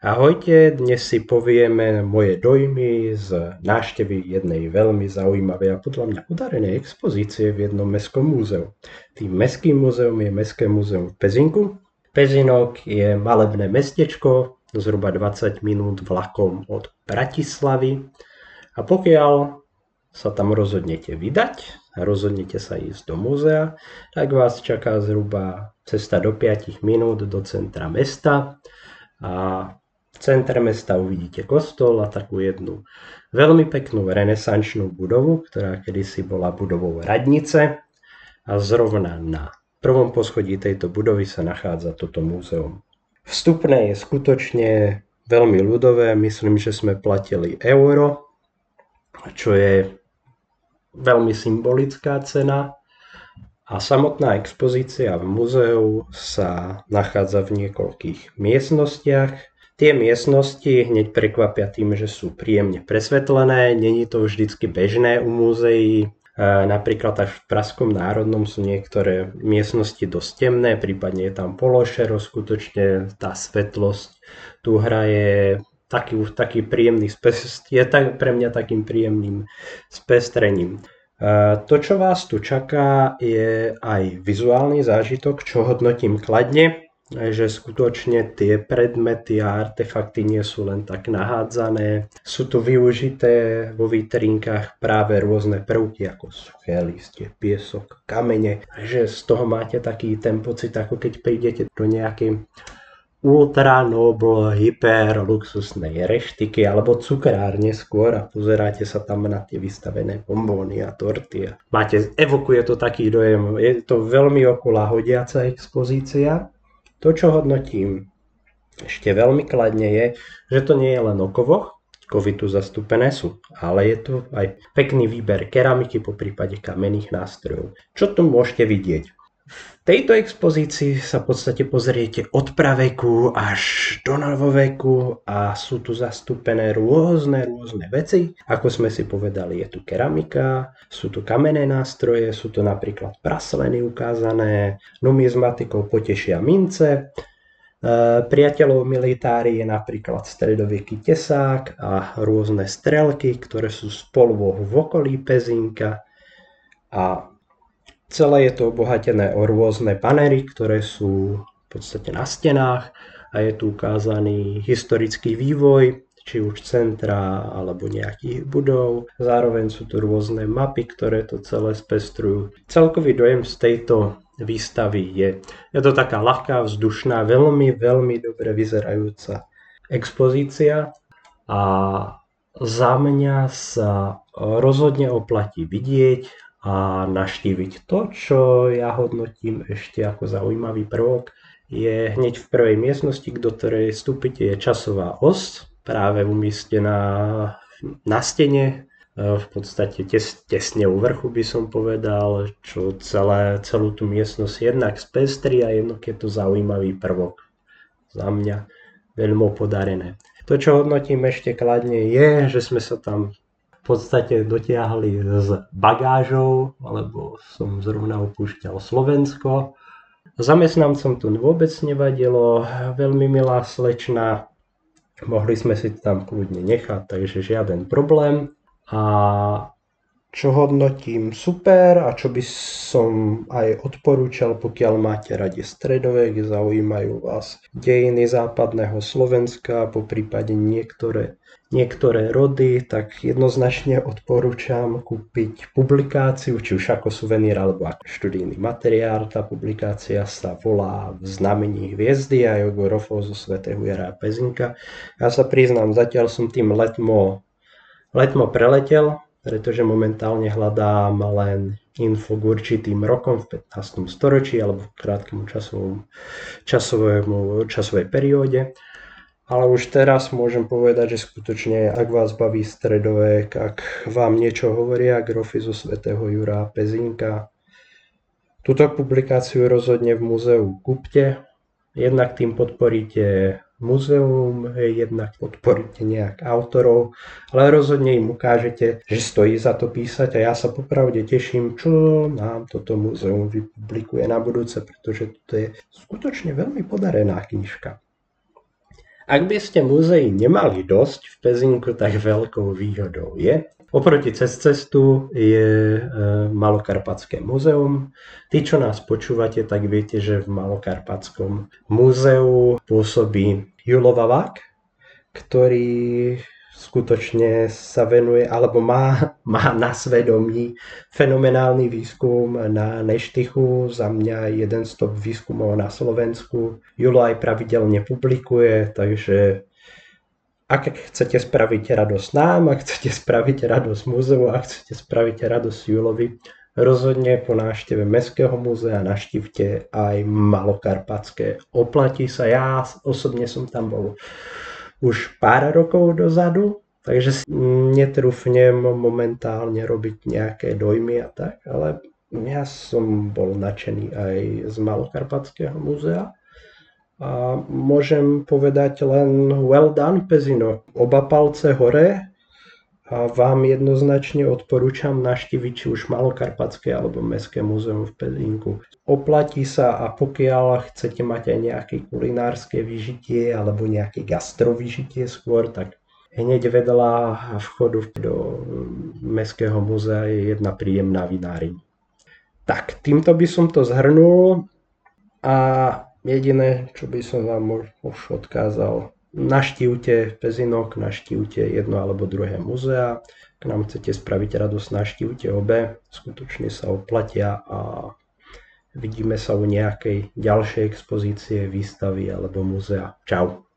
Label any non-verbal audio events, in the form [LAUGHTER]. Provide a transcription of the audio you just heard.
Ahojte, dnes si povieme moje dojmy z návštevy jednej veľmi zaujímavej a podľa mňa udarenej expozície v jednom mestskom múzeu. Tým mestským múzeum je Mestské múzeum v Pezinku. Pezinok je malebné mestečko, zhruba 20 minút vlakom od Bratislavy. A pokiaľ sa tam rozhodnete vydať a rozhodnete sa ísť do múzea, tak vás čaká zhruba cesta do 5 minút do centra mesta a centre mesta uvidíte kostol a takú jednu veľmi peknú renesančnú budovu, ktorá kedysi bola budovou radnice. A zrovna na prvom poschodí tejto budovy sa nachádza toto múzeum. Vstupné je skutočne veľmi ľudové, myslím, že sme platili euro, čo je veľmi symbolická cena. A samotná expozícia v múzeu sa nachádza v niekoľkých miestnostiach, Tie miestnosti hneď prekvapia tým, že sú príjemne presvetlené, není to vždycky bežné u múzeí, Napríklad až v Praskom národnom sú niektoré miestnosti dosť temné, prípadne je tam pološero, skutočne tá svetlosť tu hraje taký, taký príjemný, je tak, pre mňa takým príjemným spestrením. To, čo vás tu čaká, je aj vizuálny zážitok, čo hodnotím kladne že skutočne tie predmety a artefakty nie sú len tak nahádzané. Sú tu využité vo vitrinkách práve rôzne prvky ako suché listie, piesok, kamene. Že z toho máte taký ten pocit, ako keď prídete do nejakej ultra noble, hyper luxusnej reštiky alebo cukrárne skôr a pozeráte sa tam na tie vystavené bombóny a torty. Máte, evokuje to taký dojem, je to veľmi okula hodiaca expozícia to, čo hodnotím ešte veľmi kladne je, že to nie je len o kovoch, tu zastúpené sú, ale je tu aj pekný výber keramiky, po prípade kamenných nástrojov. Čo tu môžete vidieť? V tejto expozícii sa v podstate pozriete od praveku až do novoveku a sú tu zastúpené rôzne, rôzne veci. Ako sme si povedali, je tu keramika, sú tu kamenné nástroje, sú tu napríklad prasleny ukázané, numizmatikou potešia mince, e, priateľov militári je napríklad stredoveký tesák a rôzne strelky, ktoré sú spolu v okolí Pezinka a Celé je to obohatené o rôzne panery, ktoré sú v podstate na stenách a je tu ukázaný historický vývoj, či už centra alebo nejakých budov. Zároveň sú tu rôzne mapy, ktoré to celé spestrujú. Celkový dojem z tejto výstavy je, je to taká ľahká, vzdušná, veľmi, veľmi dobre vyzerajúca expozícia a za mňa sa rozhodne oplatí vidieť a naštíviť. To, čo ja hodnotím ešte ako zaujímavý prvok, je hneď v prvej miestnosti, do ktorej vstúpite, je časová os, práve umiestnená na stene, e, v podstate tes, tesne u vrchu by som povedal, čo celé, celú tú miestnosť jednak spestri a jednak je to zaujímavý prvok. Za mňa veľmi podarené. To, čo hodnotím ešte kladne, je, že sme sa tam podstate dotiahli s bagážou, alebo som zrovna opúšťal Slovensko. Zamestnancom tu vôbec nevadilo, veľmi milá slečna, mohli sme si tam kľudne nechať, takže žiaden problém. A čo hodnotím super a čo by som aj odporúčal, pokiaľ máte radi stredovek, zaujímajú vás dejiny západného Slovenska, po prípade niektoré, niektoré rody, tak jednoznačne odporúčam kúpiť publikáciu, či už ako suvenír alebo ako študijný materiál. Tá publikácia sa volá V znamení hviezdy a Jogorofov zo svätého Jara Pezinka. Ja sa priznám, zatiaľ som tým letmo, letmo preletel, pretože momentálne hľadám len info k určitým rokom v 15. storočí alebo v krátkom časovom, časovému, časovej perióde. Ale už teraz môžem povedať, že skutočne, ak vás baví stredovek, ak vám niečo hovoria grofy zo svätého Jura Pezinka, túto publikáciu rozhodne v múzeu kúpte. Jednak tým podporíte muzeum, jednak podporíte nejak autorov, ale rozhodne im ukážete, že stojí za to písať a ja sa popravde teším, čo nám toto muzeum vypublikuje na budúce, pretože to je skutočne veľmi podarená knižka. Ak by ste múzeí nemali dosť v Pezinku, tak veľkou výhodou je, Oproti cez cestu je e, Malokarpatské múzeum. Tí, čo nás počúvate, tak viete, že v Malokarpatskom múzeu pôsobí Julo Vavák, ktorý skutočne sa venuje, alebo má, [LAUGHS] má na svedomí fenomenálny výskum na Neštychu, za mňa jeden z top výskumov na Slovensku. Julo aj pravidelne publikuje, takže ak chcete spraviť radosť nám, ak chcete [LAUGHS] spraviť radosť múzeu, ak chcete spraviť radosť Julovi, rozhodne po návšteve Mestského múzea naštívte aj Malokarpatské. Oplatí sa, ja osobne som tam bol už pár rokov dozadu, takže si netrúfnem momentálne robiť nejaké dojmy a tak, ale ja som bol nadšený aj z Malokarpatského múzea a môžem povedať len well done, Pezino. Oba palce hore a vám jednoznačne odporúčam naštíviť či už Malokarpatské alebo Mestské múzeum v Pezinku. Oplatí sa a pokiaľ chcete mať aj nejaké kulinárske vyžitie alebo nejaké gastrovyžitie skôr, tak hneď vedľa vchodu do Mestského múzea je jedna príjemná vináriň. Tak, týmto by som to zhrnul a Jediné, čo by som vám už odkázal, naštívte Pezinok, naštívte jedno alebo druhé muzea. Ak nám chcete spraviť radosť, naštívte obe. Skutočne sa oplatia a vidíme sa u nejakej ďalšej expozície, výstavy alebo muzea. Čau.